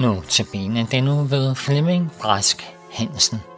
Nu til benene den nu ved Flemming Brask Hansen.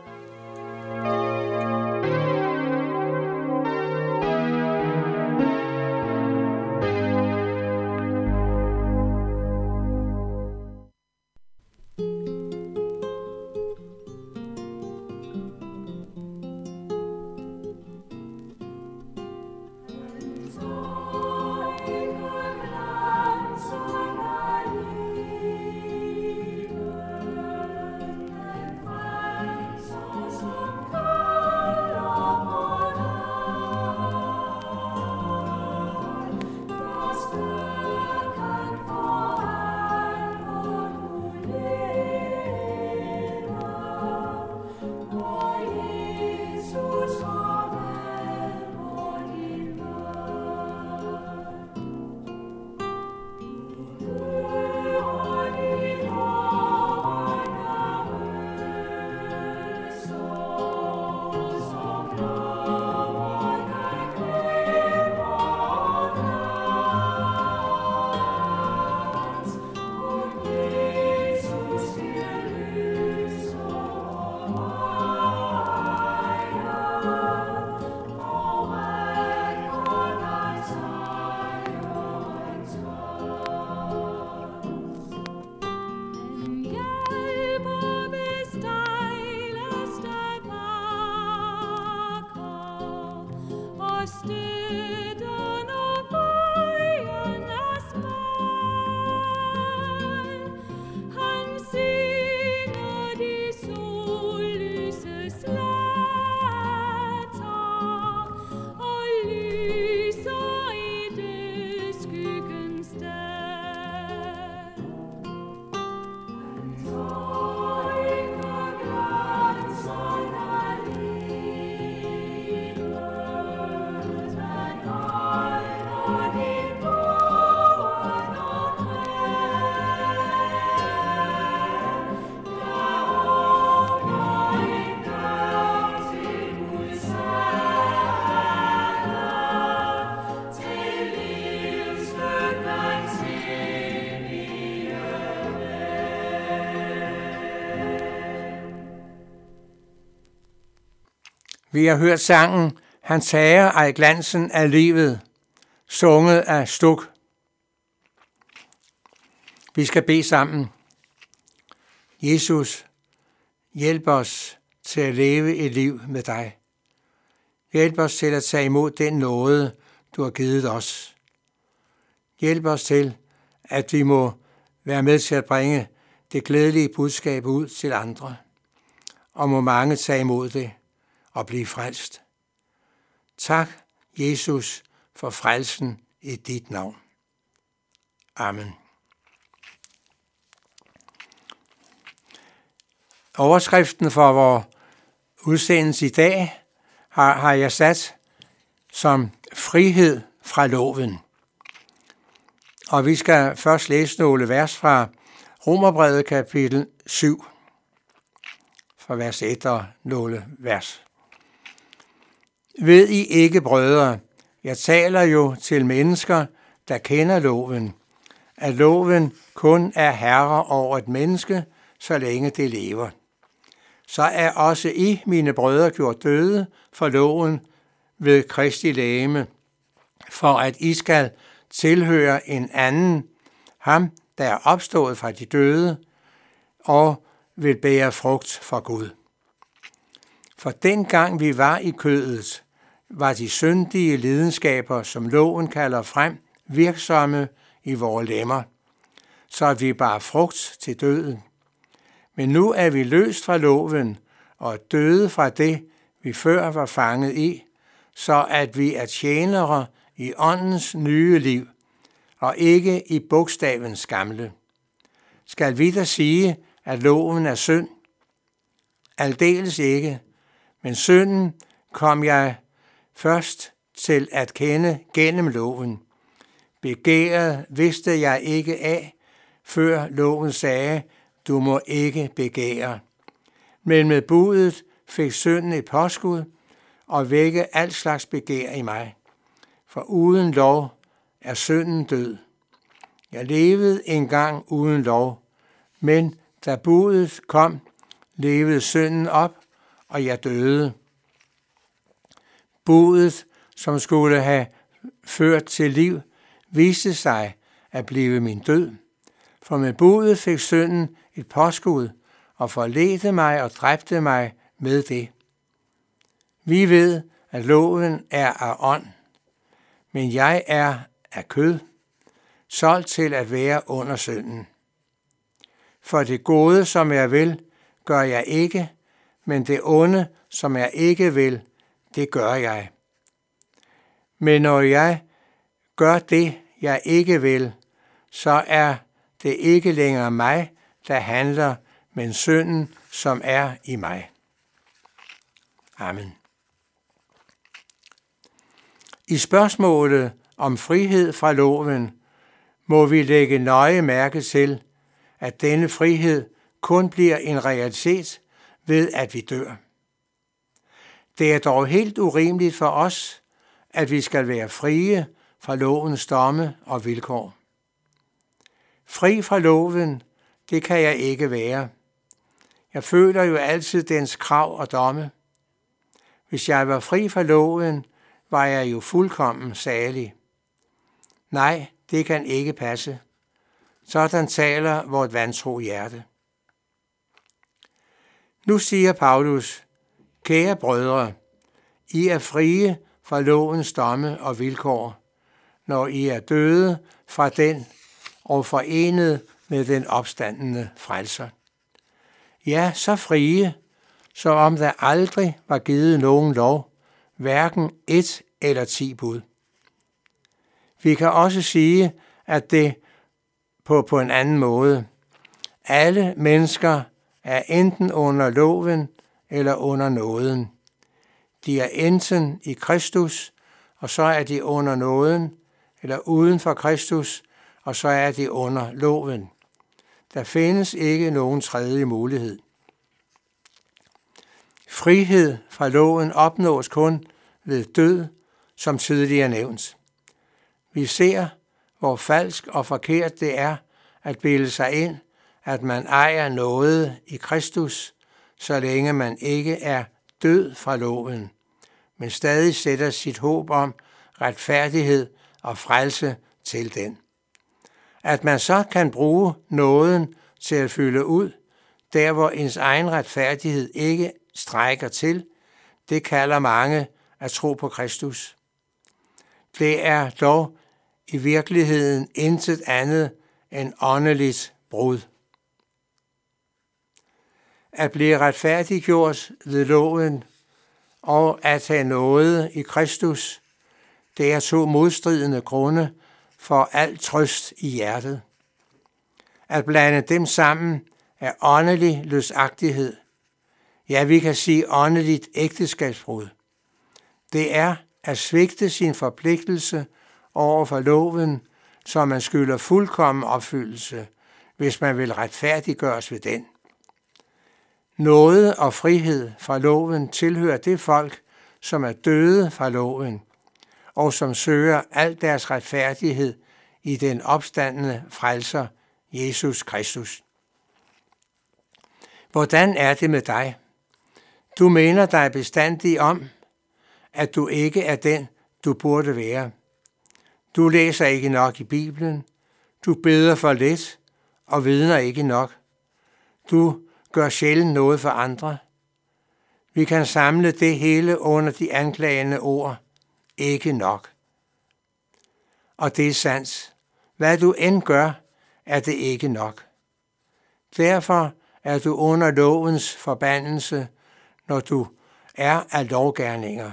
Vi har hørt sangen Han tager ej glansen af livet, sunget af Stuk. Vi skal bede sammen. Jesus, hjælp os til at leve et liv med dig. Hjælp os til at tage imod den nåde, du har givet os. Hjælp os til, at vi må være med til at bringe det glædelige budskab ud til andre, og må mange tage imod det og blive frelst. Tak, Jesus, for frelsen i dit navn. Amen. Overskriften for vores udsendelse i dag har, har jeg sat som frihed fra loven. Og vi skal først læse nogle vers fra Romerbrevet kapitel 7, fra vers 1 og nogle vers. Ved I ikke, brødre, jeg taler jo til mennesker, der kender loven, at loven kun er herre over et menneske, så længe det lever. Så er også I, mine brødre, gjort døde for loven ved Kristi lægeme, for at I skal tilhøre en anden, ham, der er opstået fra de døde, og vil bære frugt for Gud. For dengang vi var i kødet, var de syndige lidenskaber, som loven kalder frem, virksomme i vores lemmer, så vi bare frugt til døden. Men nu er vi løst fra loven og døde fra det, vi før var fanget i, så at vi er tjenere i åndens nye liv, og ikke i bogstavens gamle. Skal vi da sige, at loven er synd? Aldeles ikke, men synden kom jeg først til at kende gennem loven. Begæret vidste jeg ikke af, før loven sagde, du må ikke begære. Men med budet fik synden et påskud og vække al slags begær i mig. For uden lov er synden død. Jeg levede engang uden lov, Men da budet kom, levede synden op, og jeg døde. Budet, som skulle have ført til liv, viste sig at blive min død. For med budet fik synden et påskud og forledte mig og dræbte mig med det. Vi ved, at loven er af ånd, men jeg er af kød, solgt til at være under synden. For det gode, som jeg vil, gør jeg ikke, men det onde, som jeg ikke vil, det gør jeg. Men når jeg gør det, jeg ikke vil, så er det ikke længere mig, der handler, men synden, som er i mig. Amen. I spørgsmålet om frihed fra loven må vi lægge nøje mærke til, at denne frihed kun bliver en realitet ved, at vi dør. Det er dog helt urimeligt for os, at vi skal være frie fra lovens domme og vilkår. Fri fra loven, det kan jeg ikke være. Jeg føler jo altid dens krav og domme. Hvis jeg var fri fra loven, var jeg jo fuldkommen salig. Nej, det kan ikke passe. Sådan taler vort vantro hjerte. Nu siger Paulus, kære brødre, I er frie fra lovens domme og vilkår, når I er døde fra den og forenet med den opstandende frelser. Ja, så frie, som om der aldrig var givet nogen lov, hverken et eller ti bud. Vi kan også sige, at det på, på en anden måde. Alle mennesker er enten under loven eller under nåden. De er enten i Kristus, og så er de under nåden, eller uden for Kristus, og så er de under loven. Der findes ikke nogen tredje mulighed. Frihed fra loven opnås kun ved død, som tidligere nævnt. Vi ser, hvor falsk og forkert det er at bilde sig ind, at man ejer noget i Kristus, så længe man ikke er død fra loven, men stadig sætter sit håb om retfærdighed og frelse til den. At man så kan bruge nåden til at fylde ud, der hvor ens egen retfærdighed ikke strækker til, det kalder mange at tro på Kristus. Det er dog i virkeligheden intet andet end åndeligt brud. At blive retfærdiggjort ved loven og at have noget i Kristus, det er to modstridende grunde for al trøst i hjertet. At blande dem sammen er åndelig løsagtighed. Ja, vi kan sige åndeligt ægteskabsbrud. Det er at svigte sin forpligtelse over for loven, så man skylder fuldkommen opfyldelse, hvis man vil retfærdiggøres ved den. Noget og frihed fra loven tilhører det folk, som er døde fra loven, og som søger al deres retfærdighed i den opstandende frelser, Jesus Kristus. Hvordan er det med dig? Du mener dig bestandig om, at du ikke er den, du burde være. Du læser ikke nok i Bibelen. Du beder for lidt og vidner ikke nok. Du gør sjældent noget for andre. Vi kan samle det hele under de anklagende ord. Ikke nok. Og det er sandt. Hvad du end gør, er det ikke nok. Derfor er du under lovens forbandelse, når du er af lovgærninger.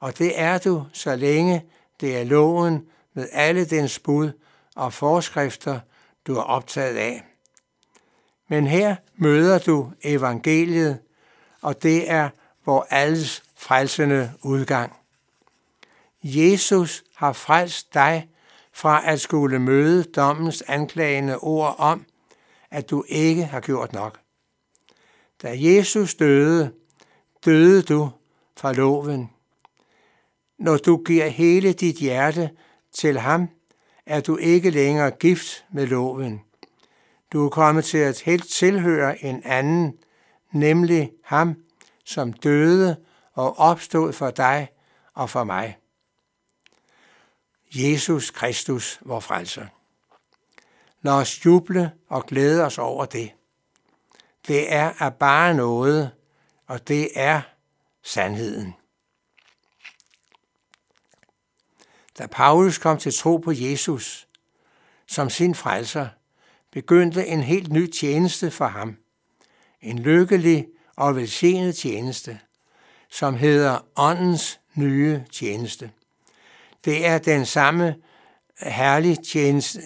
Og det er du, så længe det er loven med alle dens bud og forskrifter, du er optaget af. Men her møder du evangeliet, og det er vor alles frelsende udgang. Jesus har frelst dig fra at skulle møde dommens anklagende ord om, at du ikke har gjort nok. Da Jesus døde, døde du fra loven. Når du giver hele dit hjerte til ham, er du ikke længere gift med loven. Du er kommet til at helt tilhøre en anden, nemlig ham, som døde og opstod for dig og for mig. Jesus Kristus, vor frelser. Lad os juble og glæde os over det. Det er af bare noget, og det er sandheden. Da Paulus kom til tro på Jesus som sin frelser, begyndte en helt ny tjeneste for ham. En lykkelig og velsignet tjeneste, som hedder åndens nye tjeneste. Det er den samme herlige tjeneste,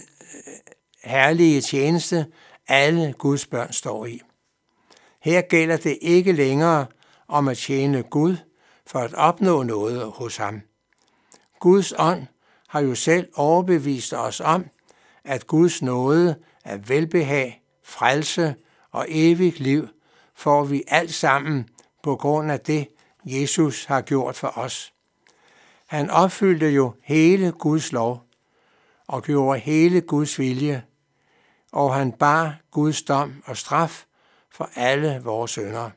herlige tjeneste, alle Guds børn står i. Her gælder det ikke længere om at tjene Gud for at opnå noget hos ham. Guds ånd har jo selv overbevist os om, at Guds nåde er velbehag, frelse og evigt liv, får vi alt sammen på grund af det, Jesus har gjort for os. Han opfyldte jo hele Guds lov og gjorde hele Guds vilje, og han bar Guds dom og straf for alle vores sønder.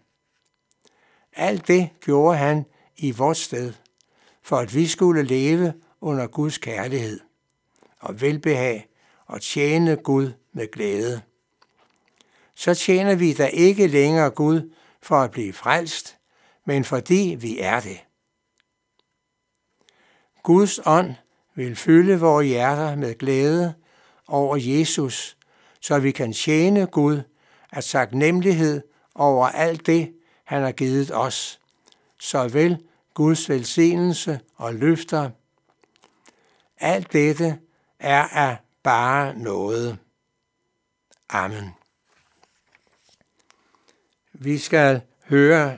Alt det gjorde han i vores sted, for at vi skulle leve under Guds kærlighed og velbehag og tjene Gud med glæde. Så tjener vi da ikke længere Gud for at blive frelst, men fordi vi er det. Guds ånd vil fylde vores hjerter med glæde over Jesus, så vi kan tjene Gud af taknemmelighed over alt det, han har givet os. Såvel Guds velsignelse og løfter. Alt dette er af bare noget. Amen. Vi skal høre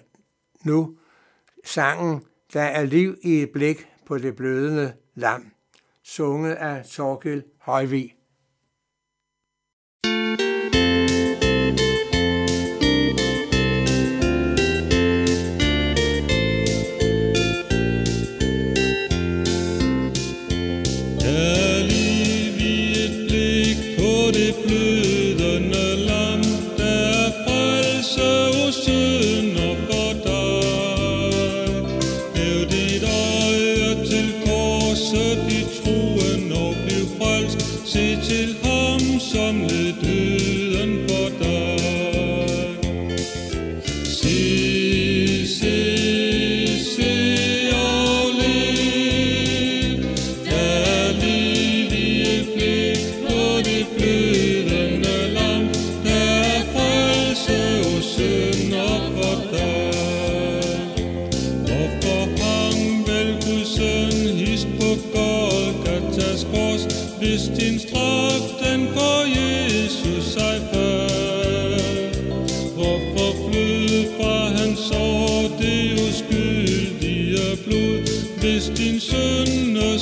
nu sangen, der er liv i et blik på det blødende lam, sunget af Torkel Højvig. Synd og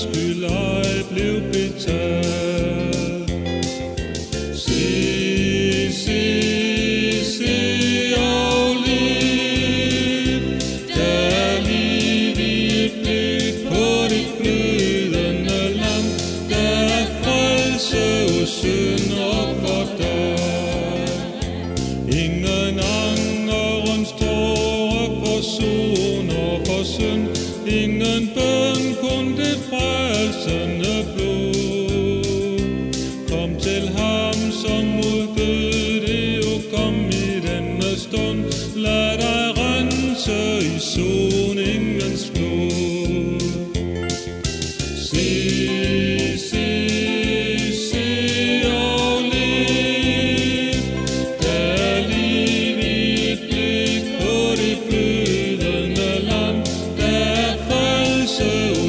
singen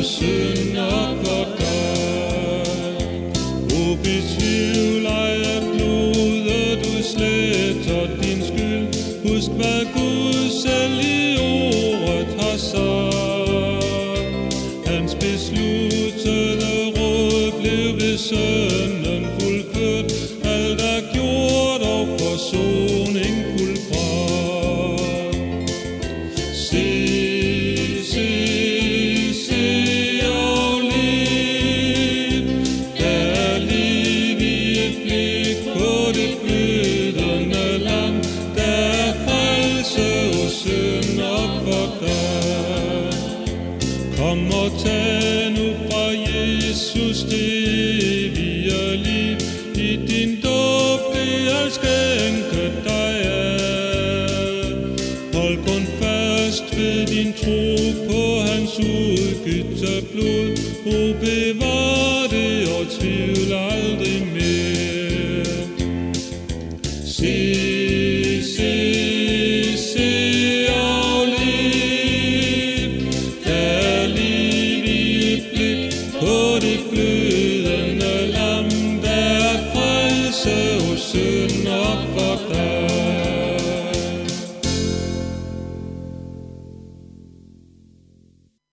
是。baby.